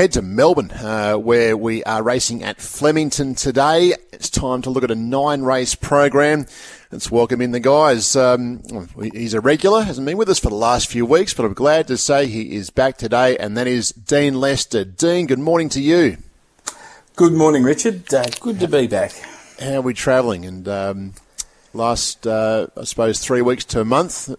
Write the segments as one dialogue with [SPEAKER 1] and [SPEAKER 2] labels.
[SPEAKER 1] head to Melbourne, uh, where we are racing at Flemington today. It's time to look at a nine race program. Let's welcome in the guys. Um, he's a regular, hasn't been with us for the last few weeks, but I'm glad to say he is back today, and that is Dean Lester. Dean, good morning to you.
[SPEAKER 2] Good morning, Richard. Uh, good to be back.
[SPEAKER 1] How are we travelling? And um, last, uh, I suppose, three weeks to a month,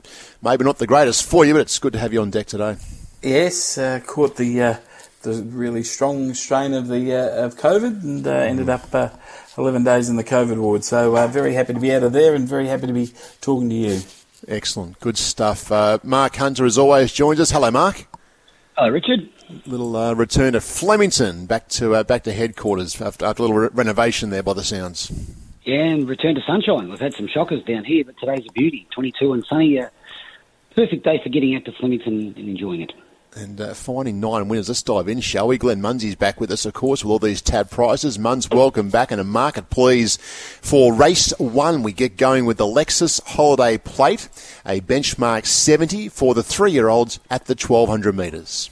[SPEAKER 1] maybe not the greatest for you, but it's good to have you on deck today.
[SPEAKER 2] Yes, uh, caught the uh, the really strong strain of the uh, of COVID and uh, ended up uh, 11 days in the COVID ward. So uh, very happy to be out of there and very happy to be talking to you.
[SPEAKER 1] Excellent, good stuff. Uh, Mark Hunter, as always, joins us. Hello, Mark.
[SPEAKER 3] Hello, Richard.
[SPEAKER 1] Little uh, return to Flemington, back to back to headquarters after, after a little re- renovation there, by the sounds.
[SPEAKER 3] Yeah, and return to sunshine. We've had some shockers down here, but today's a beauty. 22 and sunny. perfect day for getting out to Flemington and enjoying it
[SPEAKER 1] and uh, finding nine winners. Let's dive in, shall we? Glenn Munsey's back with us, of course, with all these tab prices. Muns, welcome back, and a market please for race one. We get going with the Lexus Holiday Plate, a benchmark 70 for the three-year-olds at the 1200 metres.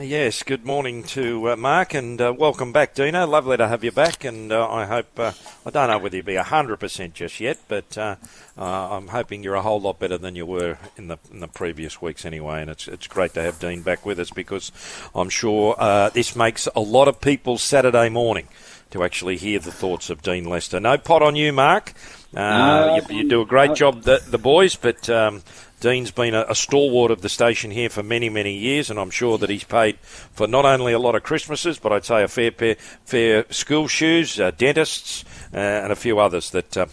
[SPEAKER 4] Yes, good morning to uh, Mark and uh, welcome back, Dino. Lovely to have you back, and uh, I hope uh, I don't know whether you'll be hundred percent just yet, but uh, uh, I'm hoping you're a whole lot better than you were in the in the previous weeks anyway. And it's it's great to have Dean back with us because I'm sure this makes a lot of people Saturday morning to actually hear the thoughts of Dean Lester. No pot on you, Mark. No, you, you, do a great job, the, the boys, but. Um, Dean's been a, a, stalwart of the station here for many, many years, and I'm sure that he's paid for not only a lot of Christmases, but I'd say a fair pair, fair school shoes, uh, dentists, uh, and a few others that uh,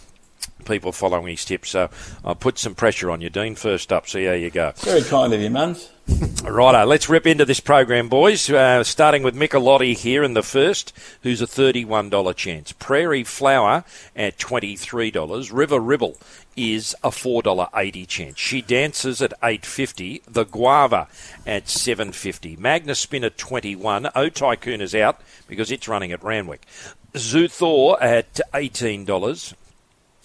[SPEAKER 4] people following his tips. So I'll put some pressure on you, Dean. First up, see how you go.
[SPEAKER 2] Very kind of you, Muns.
[SPEAKER 4] Righto, let's rip into this program, boys. Uh, starting with Michelotti here in the first, who's a $31 chance. Prairie Flower at $23. River Ribble is a $4.80 chance. She dances at 8.50. The Guava at 7.50. Magna Spin at 21. O Tycoon is out because it's running at Randwick. Zuthor at $18.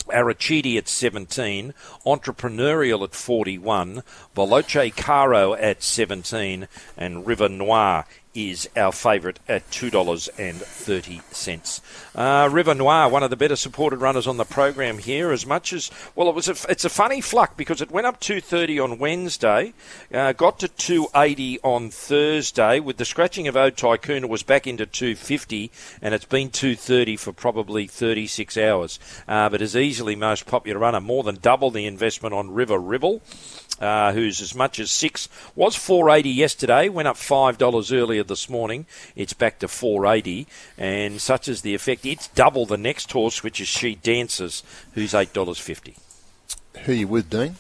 [SPEAKER 4] Arachidi at 17, Entrepreneurial at 41, Veloce Caro at 17, and River Noir is our favourite at $2.30. Uh, River Noir, one of the better supported runners on the program here, as much as, well, it was a, it's a funny fluck because it went up 230 on Wednesday, uh, got to 280 on Thursday. With the scratching of O Tycoon, it was back into 250, and it's been 230 for probably 36 hours. Uh, but is easily most popular runner, more than double the investment on River Ribble uh, who's as much as six, was 480 yesterday, went up $5 earlier this morning. It's back to 480, and such is the effect. It's double the next horse, which is She Dances, who's $8.50.
[SPEAKER 1] Who are you with, Dean?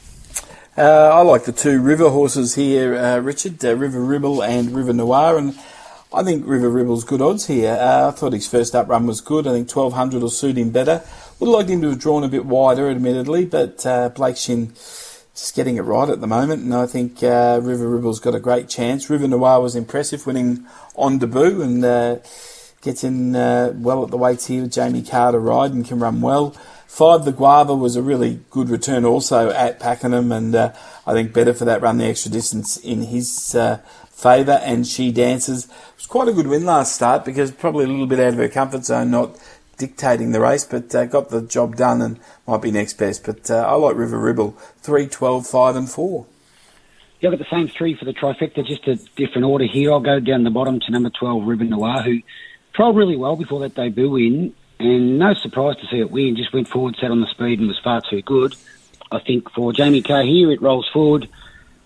[SPEAKER 2] Uh, I like the two river horses here, uh, Richard, uh, River Ribble and River Noir, and I think River Ribble's good odds here. Uh, I thought his first up run was good. I think 1200 will suit him better. Would have liked him to have drawn a bit wider, admittedly, but uh, Blake Shinn just getting it right at the moment, and I think uh, River Ribble's got a great chance. River Noir was impressive, winning on debut, and uh, gets in uh, well at the weights here with Jamie Carter ride and can run well. Five, the Guava was a really good return also at Pakenham, and uh, I think better for that run the extra distance in his uh, favour. And she dances. It was quite a good win last start because probably a little bit out of her comfort zone, not dictating the race, but uh, got the job done and might be next best. But uh, I like River Ribble, 3, 12, 5 and 4.
[SPEAKER 3] Yeah, I've got the same three for the trifecta, just a different order here. I'll go down the bottom to number 12, River Noir, who trialled really well before that debut win, and no surprise to see it win. Just went forward, sat on the speed, and was far too good. I think for Jamie Kah here, it rolls forward,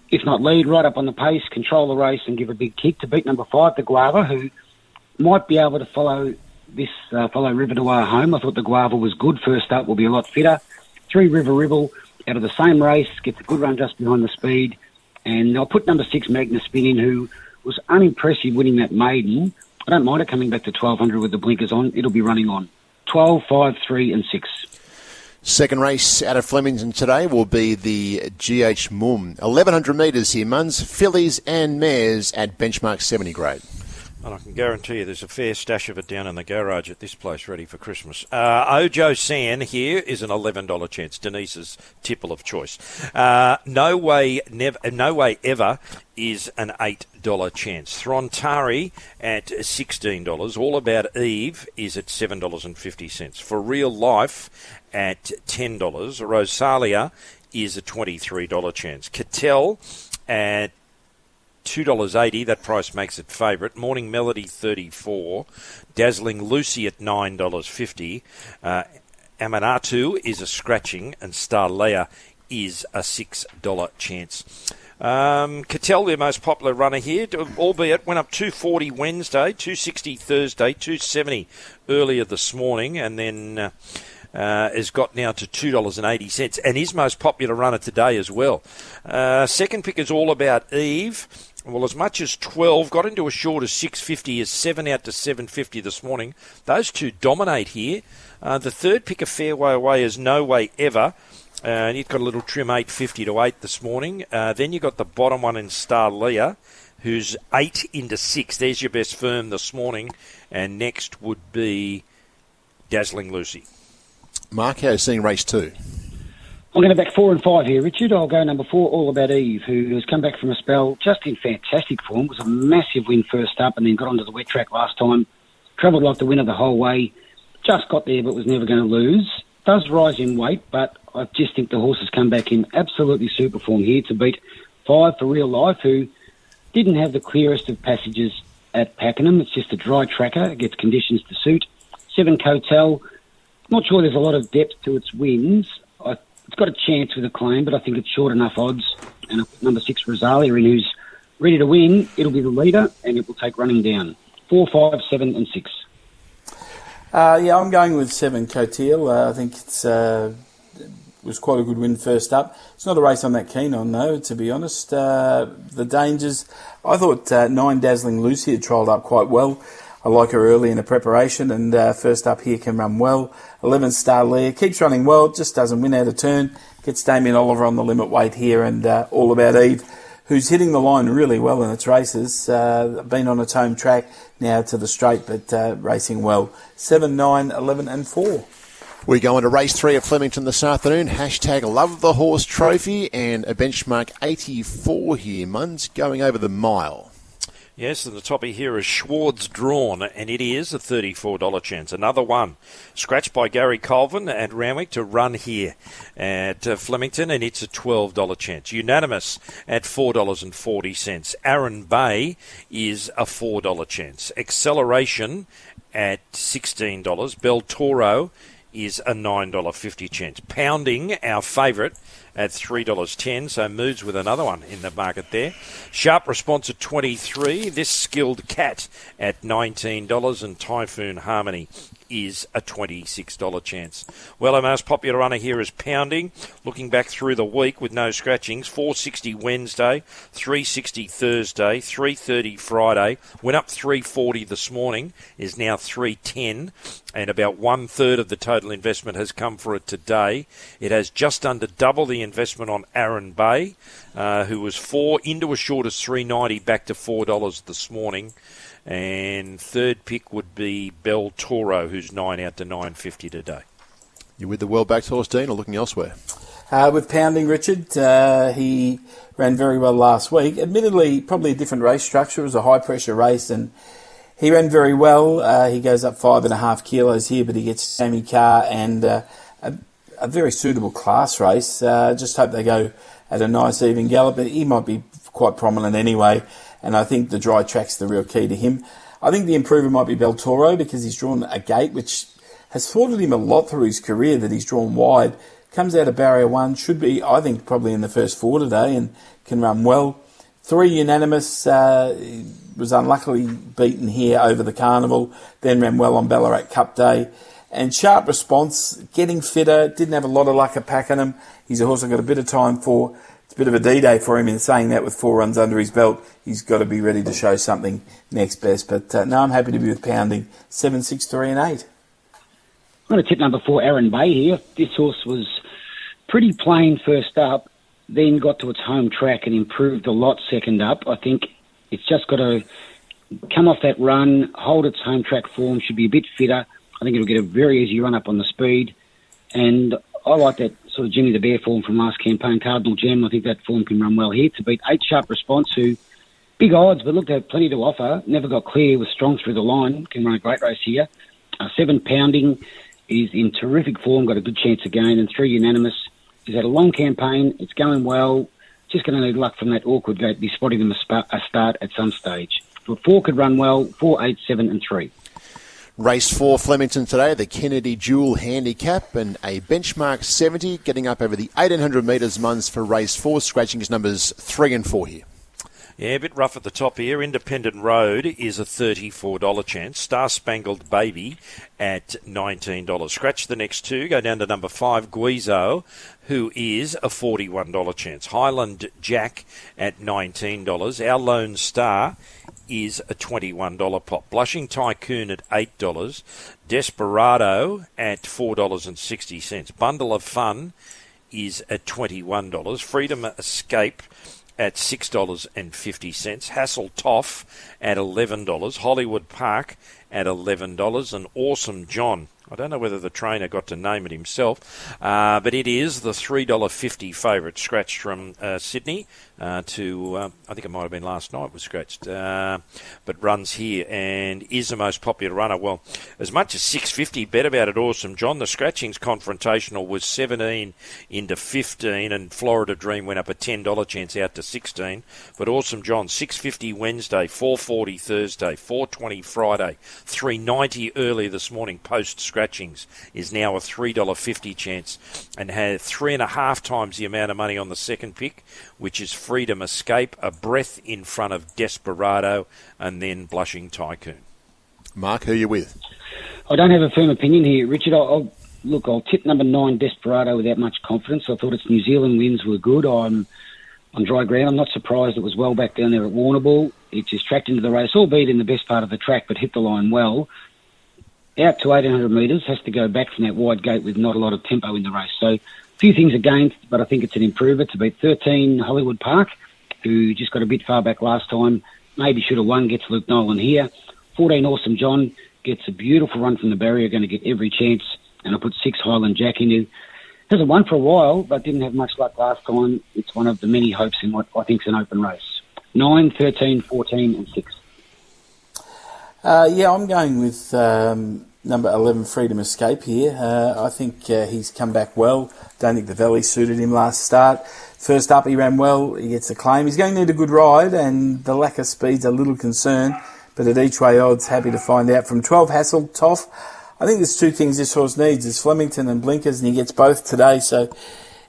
[SPEAKER 3] if not lead, right up on the pace, control the race, and give a big kick to beat number five, the Guava, who might be able to follow this uh, follow River Noir home. I thought the Guava was good first up, will be a lot fitter. Three River Ribble out of the same race, gets a good run just behind the speed. And I'll put number six Magnus Spin in, who was unimpressive winning that maiden. I don't mind it coming back to 1200 with the blinkers on. It'll be running on 12, 5, 3, and 6.
[SPEAKER 1] Second race out of Flemington today will be the GH Mumm. 1100 metres here, Muns, fillies and mares at benchmark 70 grade.
[SPEAKER 4] And I can guarantee you there's a fair stash of it down in the garage at this place ready for Christmas. Uh, Ojo San here is an $11 chance. Denise's tipple of choice. Uh, no way, never, no way ever is an $8 chance. Throntari at $16. All About Eve is at $7.50. For Real Life at $10. Rosalia is a $23 chance. Cattell at two dollars eighty. That price makes it favourite. Morning Melody thirty four. Dazzling Lucy at nine dollars fifty. Uh, Amanatu is a scratching, and Star Starlea is a six dollar chance. Um, Cattell, their most popular runner here, albeit went up 240 Wednesday, 260 Thursday, 270 earlier this morning, and then uh, uh, has got now to $2.80 and his most popular runner today as well. Uh, second pick is all about Eve. Well, as much as 12, got into a short of 650, is 7 out to 750 this morning. Those two dominate here. Uh, the third pick, a fairway away, is no way ever. Uh, and you've got a little trim 850 to 8 this morning. Uh, then you've got the bottom one in Star Leah, who's 8 into 6. There's your best firm this morning. And next would be Dazzling Lucy.
[SPEAKER 1] Mark, how are you seeing race two?
[SPEAKER 3] I'm going to back four and five here, Richard. I'll go number four, All About Eve, who has come back from a spell just in fantastic form. It was a massive win first up and then got onto the wet track last time. Travelled like the winner the whole way. Just got there but was never going to lose. Does rise in weight, but I just think the horse has come back in absolutely super form here to beat five for real life, who didn't have the clearest of passages at Pakenham. It's just a dry tracker. It gets conditions to suit. Seven Cotel. Not sure there's a lot of depth to its wins. I it's got a chance with a claim, but I think it's short enough odds. And number six, Rosalia, in who's ready to win. It'll be the leader, and it will take running down. Four, five, seven, and six.
[SPEAKER 2] Uh, yeah, I'm going with seven Cotil. Uh, I think it's uh, was quite a good win first up. It's not a race I'm that keen on, though, to be honest. Uh, the dangers. I thought uh, nine Dazzling Lucy had trialled up quite well. I like her early in the preparation, and uh, first up here can run well. 11 Star Leah keeps running well, just doesn't win out of turn. Gets Damien Oliver on the limit weight here, and uh, all about Eve, who's hitting the line really well in its races. Uh, been on its home track now to the straight, but uh, racing well. 7, 9, 11, and 4.
[SPEAKER 1] We go into race three at Flemington this afternoon. Hashtag love the horse trophy and a benchmark 84 here. Muns going over the mile.
[SPEAKER 4] Yes, and the toppy here is Schwartz drawn, and it is a $34 chance. Another one. Scratched by Gary Colvin at Randwick to run here at uh, Flemington, and it's a $12 chance. Unanimous at $4.40. Aaron Bay is a $4 chance. Acceleration at $16. Bel Toro is a $9.50 chance. Pounding, our favourite, at $3.10, so moves with another one in the market there. Sharp response at 23 This skilled cat at $19, and Typhoon Harmony is a $26 chance. Well, our most popular runner here is Pounding. Looking back through the week with no scratchings, 460 Wednesday, 360 Thursday, 330 Friday, went up 340 this morning, is now 310, and about one third of the total investment has come for it today. It has just under double the investment on Aaron Bay, uh, who was four into a short of 390 back to $4 this morning. And third pick would be Bel Toro, who's nine out to 950 today.
[SPEAKER 1] You with the world backed horse, Dean, or looking elsewhere?
[SPEAKER 2] Uh, with Pounding Richard, uh, he ran very well last week. Admittedly, probably a different race structure. It was a high pressure race, and he ran very well. Uh, he goes up five and a half kilos here, but he gets Sammy Carr and uh, a, a, very suitable class race. Uh, just hope they go at a nice even gallop. But He might be quite prominent anyway and I think the dry track's the real key to him. I think the improver might be Bel Toro because he's drawn a gate which has thwarted him a lot through his career that he's drawn wide. Comes out of barrier one, should be, I think, probably in the first four today and can run well. Three unanimous, uh, was unluckily beaten here over the carnival, then ran well on Ballarat Cup Day. And sharp response, getting fitter, didn't have a lot of luck at Pakenham. He's a horse I've got a bit of time for it's a bit of a D-day for him in saying that with four runs under his belt. He's got to be ready to show something next best. But uh, no, I'm happy to be with pounding seven, six, three, and eight.
[SPEAKER 3] I'm going to tip number four, Aaron Bay here. This horse was pretty plain first up, then got to its home track and improved a lot second up. I think it's just got to come off that run, hold its home track form, should be a bit fitter. I think it'll get a very easy run up on the speed. And I like that sort of Jimmy the Bear form from last campaign, Cardinal Gem. I think that form can run well here to beat eight sharp response who big odds, but looked at plenty to offer. Never got clear, was strong through the line, can run a great race here. Uh, seven pounding is in terrific form, got a good chance again, and three unanimous. He's had a long campaign, it's going well. Just going to need luck from that awkward gate, be spotting them a, sp- a start at some stage. But four could run well, four, eight, seven, and three.
[SPEAKER 1] Race four, Flemington today, the Kennedy Dual Handicap and a benchmark 70, getting up over the 1800 metres months for race four, scratching his numbers three and four here.
[SPEAKER 4] Yeah, a bit rough at the top here. Independent Road is a $34 chance. Star Spangled Baby at $19. Scratch the next two. Go down to number five, Guizo, who is a $41 chance. Highland Jack at $19. Our Lone Star is a $21 pop. Blushing Tycoon at $8. Desperado at $4.60. Bundle of Fun is at $21. Freedom Escape at $6.50. Hassel Toff at $11. Hollywood Park at $11. And Awesome John. I don't know whether the trainer got to name it himself, uh, but it is the $3.50 favourite scratched from uh, Sydney uh, to, uh, I think it might have been last night was scratched, uh, but runs here and is the most popular runner. Well, as much as 650, bet about it, awesome. John, the scratchings confrontational was 17 into 15 and Florida Dream went up a $10 chance out to 16. But awesome John, 650 Wednesday, 440 Thursday, 420 Friday, 390 early this morning post scratchings is now a $3.50 chance and had three and a half times the amount of money on the second pick, which is Freedom Escape, a breath in front of Desperado, and then Blushing Tycoon.
[SPEAKER 1] Mark, who are you with?
[SPEAKER 3] I don't have a firm opinion here, Richard. I'll, I'll look. I'll tip number nine Desperado without much confidence. I thought its New Zealand wins were good. I'm on dry ground. I'm not surprised it was well back down there at Warrnambool. It just tracked into the race, albeit in the best part of the track, but hit the line well. Out to 1800 metres, has to go back from that wide gate with not a lot of tempo in the race. So few things against, but I think it's an improver to beat 13 Hollywood Park, who just got a bit far back last time. Maybe should have won, gets Luke Nolan here. 14 Awesome John gets a beautiful run from the barrier, going to get every chance. And I put six Highland Jack in. Hasn't won for a while, but didn't have much luck last time. It's one of the many hopes in what I think is an open race. 9, 13, 14, and 6.
[SPEAKER 2] Uh, yeah, I'm going with um, number 11, Freedom Escape here. Uh, I think uh, he's come back well. Don't think the Valley suited him last start. First up, he ran well. He gets a claim. He's going to need a good ride, and the lack of speed's a little concern. But at each way odds, happy to find out. From 12, Hassel, Toff. I think there's two things this horse needs. There's Flemington and Blinkers, and he gets both today. So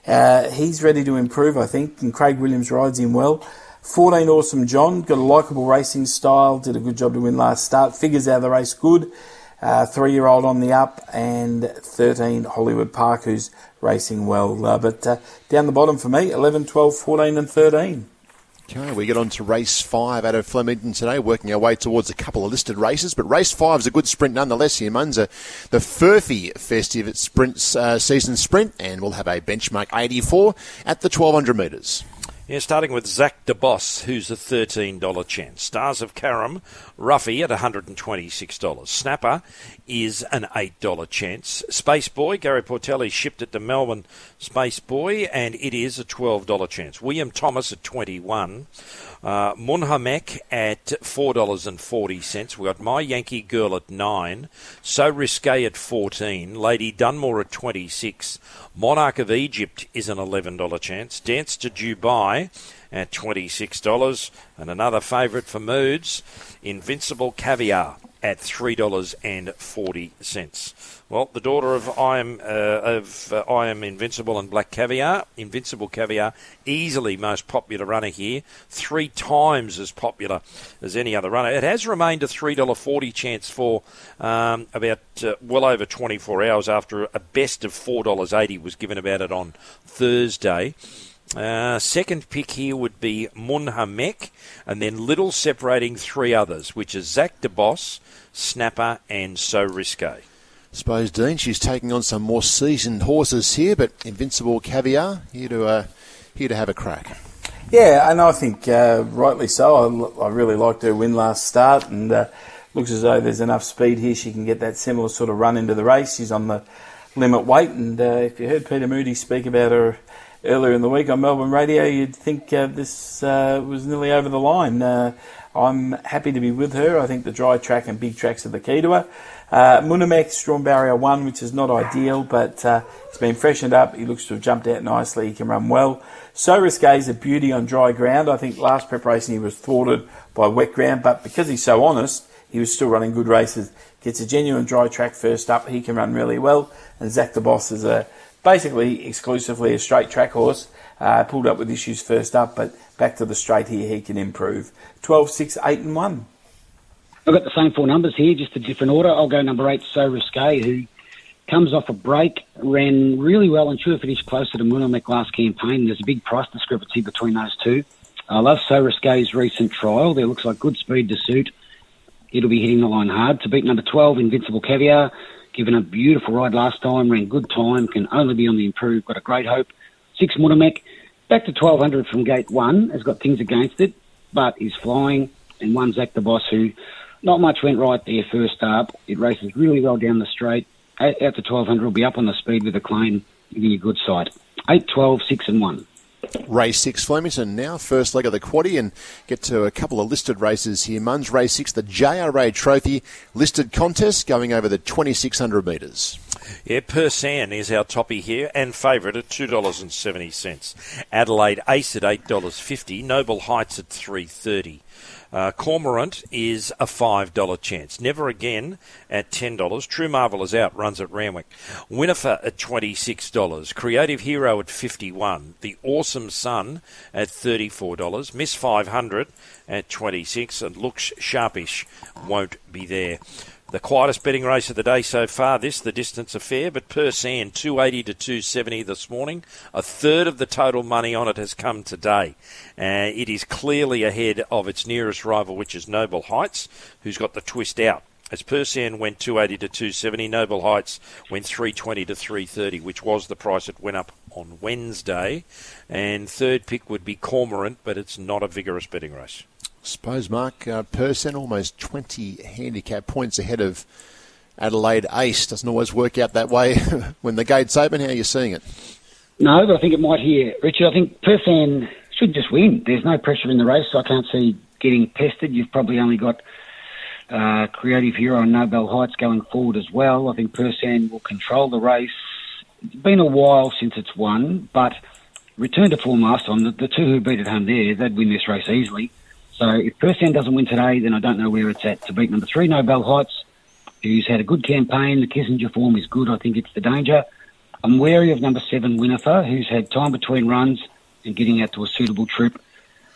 [SPEAKER 2] uh, he's ready to improve, I think. And Craig Williams rides him well. 14, Awesome John. Got a likeable racing style. Did a good job to win last start. Figures out the race good three year old on the up, and 13 Hollywood Park, who's racing well. Uh, but uh, down the bottom for me 11, 12, 14, and 13.
[SPEAKER 1] Okay, we get on to race five out of Flemington today, working our way towards a couple of listed races. But race five is a good sprint nonetheless here, Munza. The Furphy Festive Sprints uh, season sprint, and we'll have a benchmark 84 at the 1200 metres.
[SPEAKER 4] Yeah, starting with Zach DeBoss, who's a $13 chance. Stars of Karam, Ruffy at $126. Snapper is an $8 chance. Space Boy, Gary Portelli shipped it to Melbourne Space Boy, and it is a $12 chance. William Thomas at 21 uh, Munhamek at $4.40. We've got My Yankee Girl at 9 So Risque at 14 Lady Dunmore at 26 Monarch of Egypt is an $11 chance. Dance to Dubai at $26. And another favourite for moods, Invincible Caviar at $3.40. Well, the daughter of I am uh, of uh, I am Invincible and Black Caviar, Invincible Caviar, easily most popular runner here, three times as popular as any other runner. It has remained a three dollar forty chance for um, about uh, well over twenty four hours after a best of four dollars eighty was given about it on Thursday. Uh, second pick here would be Munhamek, and then Little separating three others, which is Zach DeBoss, Snapper, and So Risque
[SPEAKER 1] suppose, Dean, she's taking on some more seasoned horses here, but Invincible Caviar here to uh, here to have a crack.
[SPEAKER 2] Yeah, and I think uh, rightly so. I, I, really liked her win last start, and uh, looks as though there's enough speed here. She can get that similar sort of run into the race. She's on the limit weight, and uh, if you heard Peter Moody speak about her earlier in the week on Melbourne radio, you'd think uh, this uh, was nearly over the line. Uh, I'm happy to be with her. I think the dry track and big tracks are the key to her. Uh, Munhamek, strong barrier one, which is not ideal, but uh, it's been freshened up. He looks to have jumped out nicely. He can run well. So Risque is a beauty on dry ground. I think last preparation he was thwarted by wet ground, but because he's so honest, he was still running good races. Gets a genuine dry track first up. He can run really well. And Zach the Boss is a basically exclusively a straight track horse. Uh, pulled up with issues first up, but back to the straight here, he can improve. 12, 6, 8, and 1.
[SPEAKER 3] I've got the same four numbers here, just a different order. I'll go number eight, So Risque, who comes off a break, ran really well and should have finished closer to Munhamek last campaign. There's a big price discrepancy between those two. I love So Risque's recent trial. There looks like good speed to suit. It'll be hitting the line hard. To beat number 12, Invincible Caviar, given a beautiful ride last time, ran good time, can only be on the improve. Got a great hope. Six Munhamek, back to 1200 from gate one, has got things against it, but is flying. And one Zach the Boss, who not much went right there first up. It races really well down the straight out to 1200 will be up on the speed with a claim, giving you good sight. 8, 12, 6 and 1.
[SPEAKER 1] Race 6 Flemington now, first leg of the quaddy, and get to a couple of listed races here. Muns Race 6, the JRA Trophy listed contest going over the 2600 metres.
[SPEAKER 4] Yeah, Persan is our toppy here and favourite at $2.70. Adelaide Ace at $8.50. Noble Heights at 330 uh, Cormorant is a $5 chance. Never again at $10. True Marvel is out, runs at Randwick. Winifred at $26. Creative Hero at 51 The Awesome Sun at $34. Miss 500 at 26 And Looks Sharpish won't be there. The quietest betting race of the day so far, this, the distance affair, but Persan 280 to 270 this morning. A third of the total money on it has come today. Uh, it is clearly ahead of its nearest rival, which is Noble Heights, who's got the twist out. As Persan went 280 to 270, Noble Heights went 320 to 330, which was the price it went up on Wednesday. And third pick would be Cormorant, but it's not a vigorous betting race
[SPEAKER 1] suppose, Mark, uh, Persan almost 20 handicap points ahead of Adelaide Ace. Doesn't always work out that way when the gate's open. How are you seeing it?
[SPEAKER 3] No, but I think it might here. Richard, I think Persan should just win. There's no pressure in the race, so I can't see getting tested. You've probably only got uh, Creative Hero and Noble Heights going forward as well. I think Persan will control the race. It's been a while since it's won, but return to form last time. The, the two who beat it home there, they'd win this race easily. So if Persan doesn't win today, then I don't know where it's at. To beat number three, Noble Heights, who's had a good campaign. The Kissinger form is good. I think it's the danger. I'm wary of number seven, Winifred, who's had time between runs and getting out to a suitable trip.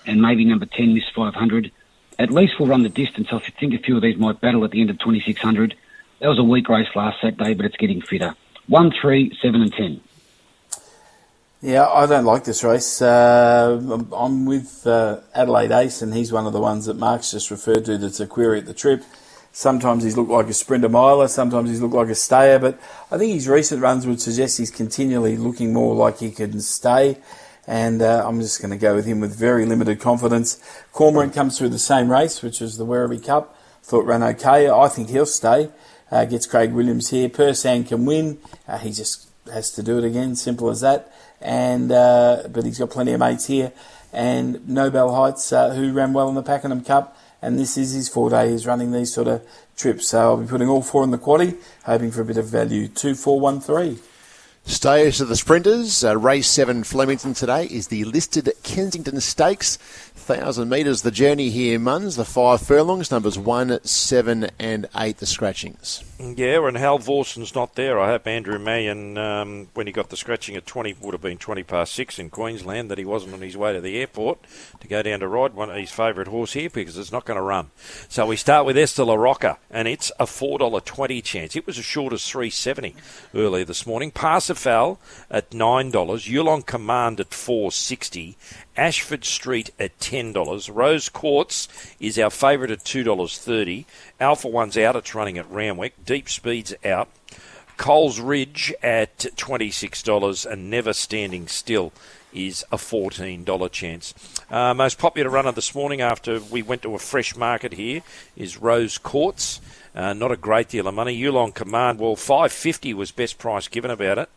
[SPEAKER 3] And maybe number 10, Miss 500. At least we'll run the distance. I think a few of these might battle at the end of 2600. That was a weak race last Saturday, but it's getting fitter. 1, 3, 7 and 10.
[SPEAKER 2] Yeah, I don't like this race. Uh, I'm with uh, Adelaide Ace, and he's one of the ones that Mark's just referred to that's a query at the trip. Sometimes he's looked like a sprinter miler, sometimes he's looked like a stayer, but I think his recent runs would suggest he's continually looking more like he can stay. And uh, I'm just going to go with him with very limited confidence. Cormorant comes through the same race, which is the Werribee Cup. Thought ran okay. I think he'll stay. Uh, gets Craig Williams here. Persan can win. Uh, he just has to do it again. Simple as that and uh, but he's got plenty of mates here. And Noble Heights, uh, who ran well in the Pakenham Cup, and this is his forte. He's running these sort of trips, so I'll be putting all four in the quaddy, hoping for a bit of value. Two, four, one, three.
[SPEAKER 1] Stayers of the sprinters. Uh, race seven Flemington today is the listed Kensington Stakes thousand metres the journey here, Muns. The five furlongs, numbers one, seven, and eight, the scratchings.
[SPEAKER 4] Yeah, and Hal Vorson's not there. I hope Andrew Mallyon, um, when he got the scratching at 20, would have been 20 past 6 in Queensland, that he wasn't on his way to the airport to go down to ride one of his favourite horse here because it's not going to run. So we start with Esther La Rocca, and it's a $4.20 chance. It was as short as 370 earlier this morning. Parsifal at $9, Yulong Command at 460 Ashford Street at $10. Rose Quartz is our favourite at $2.30. Alpha One's out, it's running at Randwick, Deep Speed's out. Coles Ridge at $26 and Never Standing Still is a $14 chance. Uh, most popular runner this morning after we went to a fresh market here is Rose Quartz. Uh, not a great deal of money. Yulong Command, well, 550 was best price given about it.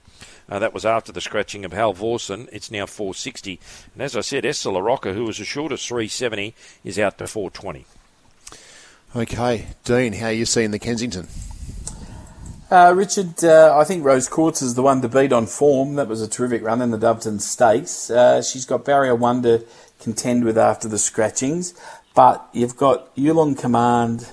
[SPEAKER 4] Uh, that was after the scratching of Hal Vorson. It's now 460. And as I said, Esther LaRocca, who was assured of 370, is out to 420.
[SPEAKER 1] Okay, Dean, how are you seeing the Kensington?
[SPEAKER 2] Uh, Richard, uh, I think Rose Quartz is the one to beat on form. That was a terrific run in the Doveton Stakes. Uh, she's got barrier one to contend with after the scratchings, but you've got Yulong Command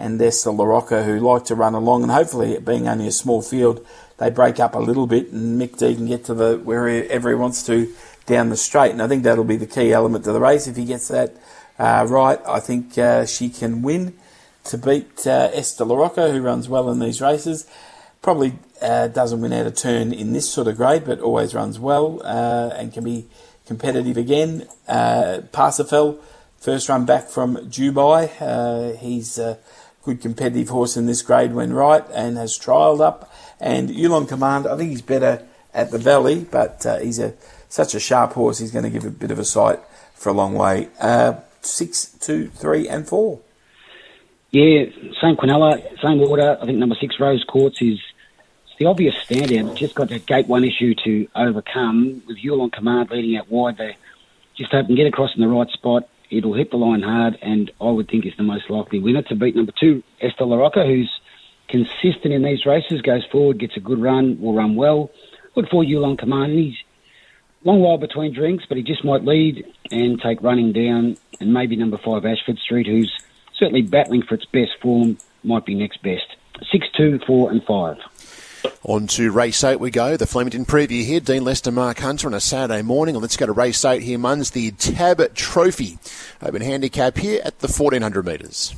[SPEAKER 2] and Esther LaRocca who like to run along, and hopefully, it being only a small field, they break up a little bit, and Mick D can get to the wherever he wants to down the straight. And I think that'll be the key element to the race. If he gets that uh, right, I think uh, she can win to beat uh, Esther LaRocca, who runs well in these races. Probably uh, doesn't win out of turn in this sort of grade, but always runs well uh, and can be competitive again. Uh, Parsifal, first run back from Dubai. Uh, he's good competitive horse in this grade when right and has trialled up. And Yulong Command, I think he's better at the Valley, but uh, he's a such a sharp horse. He's going to give a bit of a sight for a long way. Uh, six, two, three, and four.
[SPEAKER 3] Yeah, same Quinella, same order. I think number six Rose Quartz is the obvious standout. Just got that gate one issue to overcome with Yulong Command leading out wide. They just hope and get across in the right spot. It'll hit the line hard, and I would think is the most likely winner to beat number two Esther LaRocca, who's consistent in these races, goes forward, gets a good run, will run well. Good for Yulong Command. He's long while between drinks, but he just might lead and take running down. And maybe number five Ashford Street, who's certainly battling for its best form, might be next best. Six, two, four, and five.
[SPEAKER 1] On to race eight we go. The Flemington preview here. Dean Lester, Mark Hunter on a Saturday morning. And let's go to race eight here, Muns. The Tab Trophy. Open handicap here at the 1400 metres.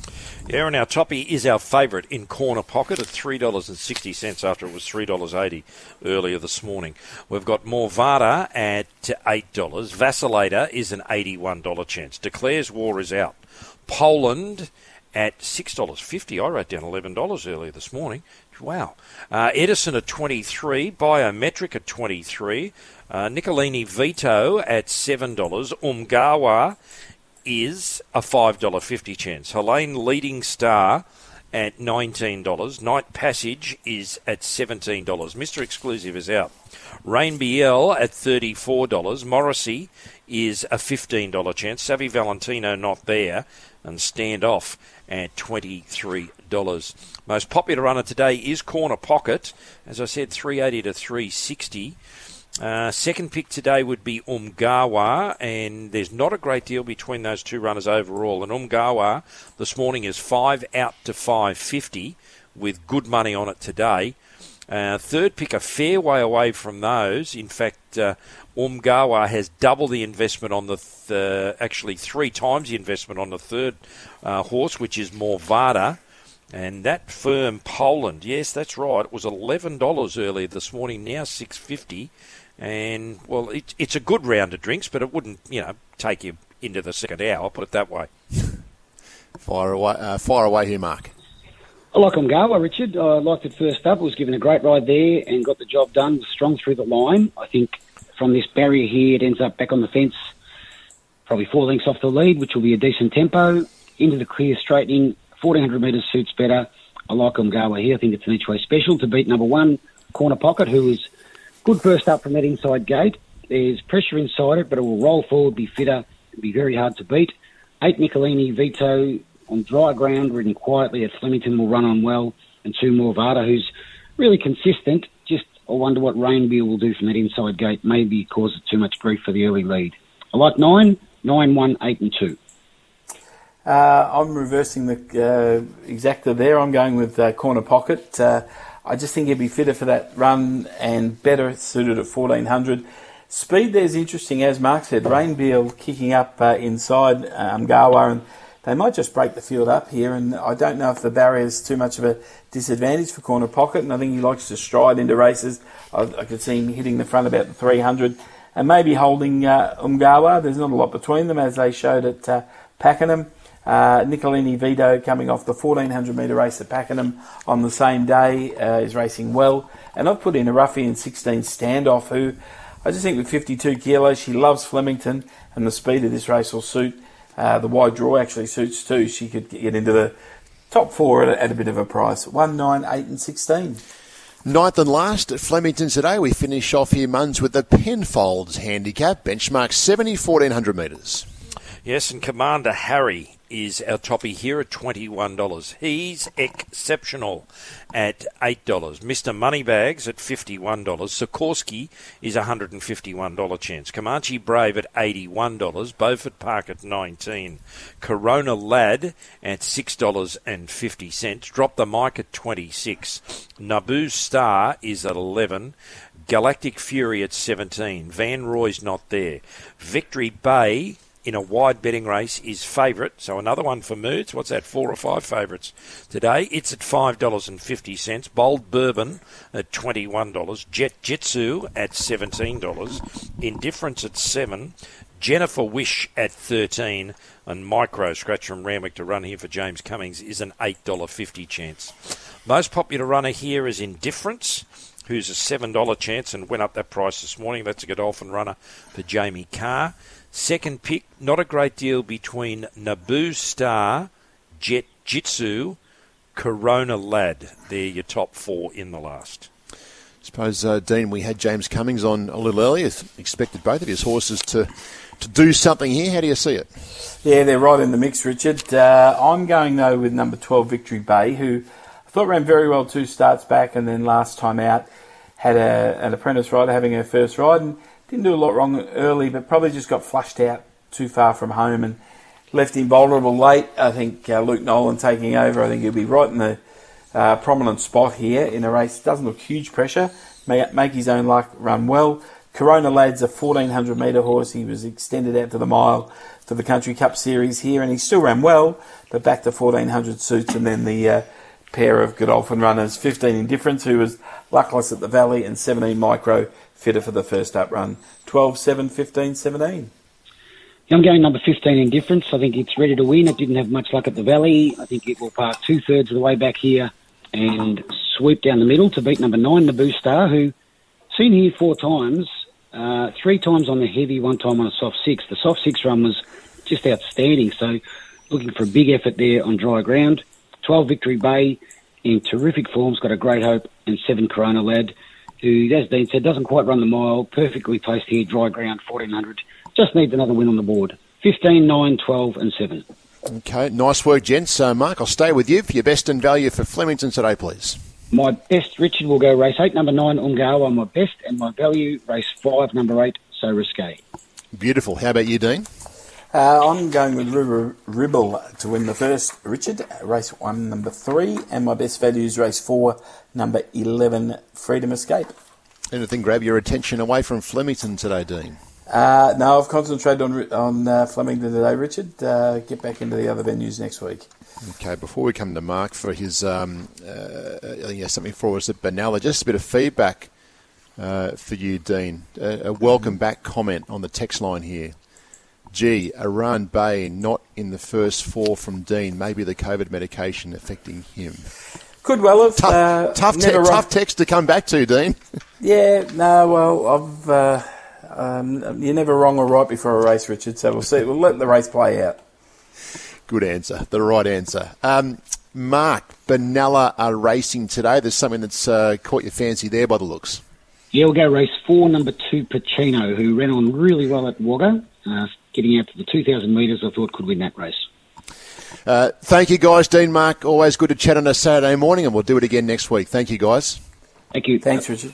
[SPEAKER 4] Yeah, and our toppy is our favourite in corner pocket at $3.60 after it was $3.80 earlier this morning. We've got Morvada at $8. Vacillator is an $81 chance. Declares war is out. Poland at $6.50. I wrote down $11 earlier this morning. Wow. Uh, Edison at 23, Biometric at 23, uh, Nicolini Vito at $7, Umgawa is a $5.50 chance. Helene Leading Star at $19. Night Passage is at $17. Mr. Exclusive is out. Rain Biel at $34. Morrissey is a $15 chance. Savvy Valentino not there. And Standoff at $23. Most popular runner today is Corner Pocket. As I said, 380 to 360. Uh, second pick today would be Umgawa, and there's not a great deal between those two runners overall. And Umgawa this morning is five out to 550 with good money on it today. Uh, third pick, a fair way away from those. In fact, uh, Umgawa has double the investment on the th- actually three times the investment on the third uh, horse, which is Morvada. And that firm, Poland, yes, that's right. It was eleven dollars earlier this morning. Now six fifty, and well, it, it's a good round of drinks, but it wouldn't, you know, take you into the second hour. I'll Put it that way.
[SPEAKER 1] Fire away, uh, fire away here, Mark.
[SPEAKER 3] I like Umgawa, Richard. Uh, I liked it first up. I Was given a great ride there and got the job done. Was strong through the line. I think from this barrier here, it ends up back on the fence, probably four lengths off the lead, which will be a decent tempo. Into the clear straightening, 1400 metres suits better. I like Umgawa here. I think it's an each way special to beat number one, Corner Pocket, who is good first up from that inside gate. There's pressure inside it, but it will roll forward, be fitter, be very hard to beat. Eight Nicolini Vito on dry ground, ridden quietly at Flemington, will run on well. And two Morvada, who's really consistent. Just I wonder what Rainbeer will do from that inside gate. Maybe cause it too much grief for the early lead. I like nine, nine, one, eight, and two.
[SPEAKER 2] Uh, I'm reversing the uh, exacta there. I'm going with uh, corner pocket. Uh, I just think he'd be fitter for that run and better suited at 1400. Speed there's interesting, as Mark said. Rainbeal kicking up uh, inside um, and they might just break the field up here. And I don't know if the barrier is too much of a disadvantage for corner pocket. And I think he likes to stride into races. I, I could see him hitting the front about the 300 and maybe holding uh, Umgawa. There's not a lot between them, as they showed at uh, Pakenham. Uh, Nicolini Vito coming off the 1400 metre race at Pakenham on the same day uh, is racing well. And I've put in a Ruffian 16 standoff who I just think with 52 kilos, she loves Flemington, and the speed of this race will suit. Uh, the wide draw actually suits too. She could get into the top four at a, at a bit of a price. 1, 9, 8, and 16.
[SPEAKER 1] Ninth and last at Flemington today, we finish off here, Muns, with the Penfolds handicap, benchmark 70, 1400 metres.
[SPEAKER 4] Yes, and Commander Harry is our toppy here at $21. He's exceptional at $8. Mr. Moneybags at $51. Sikorsky is a $151 chance. Comanche Brave at $81. Beaufort Park at 19 Corona Lad at $6.50. Drop the mic at 26 Naboo Star is at 11 Galactic Fury at 17 Van Roy's not there. Victory Bay in a wide betting race is favourite. So another one for Moods. What's that? Four or five favourites today. It's at five dollars and fifty cents. Bold Bourbon at twenty one dollars. Jet Jitsu at seventeen dollars. Indifference at seven. Jennifer Wish at thirteen. And Micro Scratch from Randwick to run here for James Cummings is an eight dollar fifty chance. Most popular runner here is Indifference who's a $7 chance and went up that price this morning. That's a Godolphin runner for Jamie Kah. Second pick, not a great deal between Naboo Star, Jet Jitsu, Corona Lad. They're your top four in the last.
[SPEAKER 1] I suppose, uh, Dean, we had James Cummings on a little earlier. Expected both of his horses to to do something here. How do you see it?
[SPEAKER 2] Yeah, they're right in the mix, Richard. Uh, I'm going, though, with number 12, Victory Bay, who I thought ran very well two starts back and then last time out had a, an apprentice rider having her first ride. And didn't do a lot wrong early, but probably just got flushed out too far from home and left him vulnerable late. I think uh, Luke Nolan taking over. I think he'll be right in the uh, prominent spot here in a race. Doesn't look huge pressure. Make, make his own luck, run well. Corona Lad's a 1400 metre horse. He was extended out to the mile for the Country Cup Series here, and he still ran well, but back to 1400 suits, and then the uh, pair of Godolphin runners, 15 Indifference, who was luckless at the Valley, and 17 Micro, fitter for the first up run. 12, 7, 15, 17.
[SPEAKER 3] I'm going number 15 in difference. I think it's ready to win. It didn't have much luck at the Valley. I think it will park two thirds of the way back here and sweep down the middle to beat number nine, Naboo Star, who seen here four times, uh, three times on the heavy, one time on a soft six. The soft six run was just outstanding. So looking for a big effort there on dry ground. 12 Victory Bay in terrific form. has got a great hope and seven Corona Lad who, as Dean said, doesn't quite run the mile, perfectly placed here, dry ground, 1400. Just needs another win on the board. 15, 9, 12, and 7.
[SPEAKER 1] Okay, nice work, gents. Uh, Mark, I'll stay with you for your best and value for Flemington today, please.
[SPEAKER 3] My best, Richard, will go race 8, number 9, Umgawa, my best, and my value, race 5, number 8, So Risque.
[SPEAKER 1] Beautiful. How about you, Dean?
[SPEAKER 2] Uh, I'm going with River Ribble to win the first, Richard. Race 1, number 3, and my best value is race 4, number 11, Freedom Escape.
[SPEAKER 1] Anything grab your attention away from Flemington today, Dean?
[SPEAKER 2] Uh, no, I've concentrated on on uh, Flemington today, Richard. Uh, get back into the other venues next week.
[SPEAKER 1] Okay, before we come to Mark for his, um, uh, he has something for us at Benalla, just a bit of feedback uh, for you, Dean. a welcome back comment on the text line here. Gee, Iran Bay not in the first four from Dean. Maybe the COVID medication affecting him.
[SPEAKER 2] Could well have.
[SPEAKER 1] Tough, uh, tough, te- tough, text to come back to, Dean.
[SPEAKER 2] yeah, no, well, I've. Uh, um, you're never wrong or right before a race, Richard. So we'll see. We'll let the race play out.
[SPEAKER 1] Good answer. The right answer. Um, Mark, Benalla are racing today. There's something that's uh, caught your fancy there by the looks.
[SPEAKER 3] Yeah, we'll go race four, number two, Pacino, who ran on really well at Wagga. Uh, getting out to the 2,000 metres, I thought could win that race.
[SPEAKER 1] Uh, thank you, guys. Dean, Mark, always good to chat on a Saturday morning, and we'll do it again next week. Thank you, guys.
[SPEAKER 3] Thank you.
[SPEAKER 2] Thanks, Richard.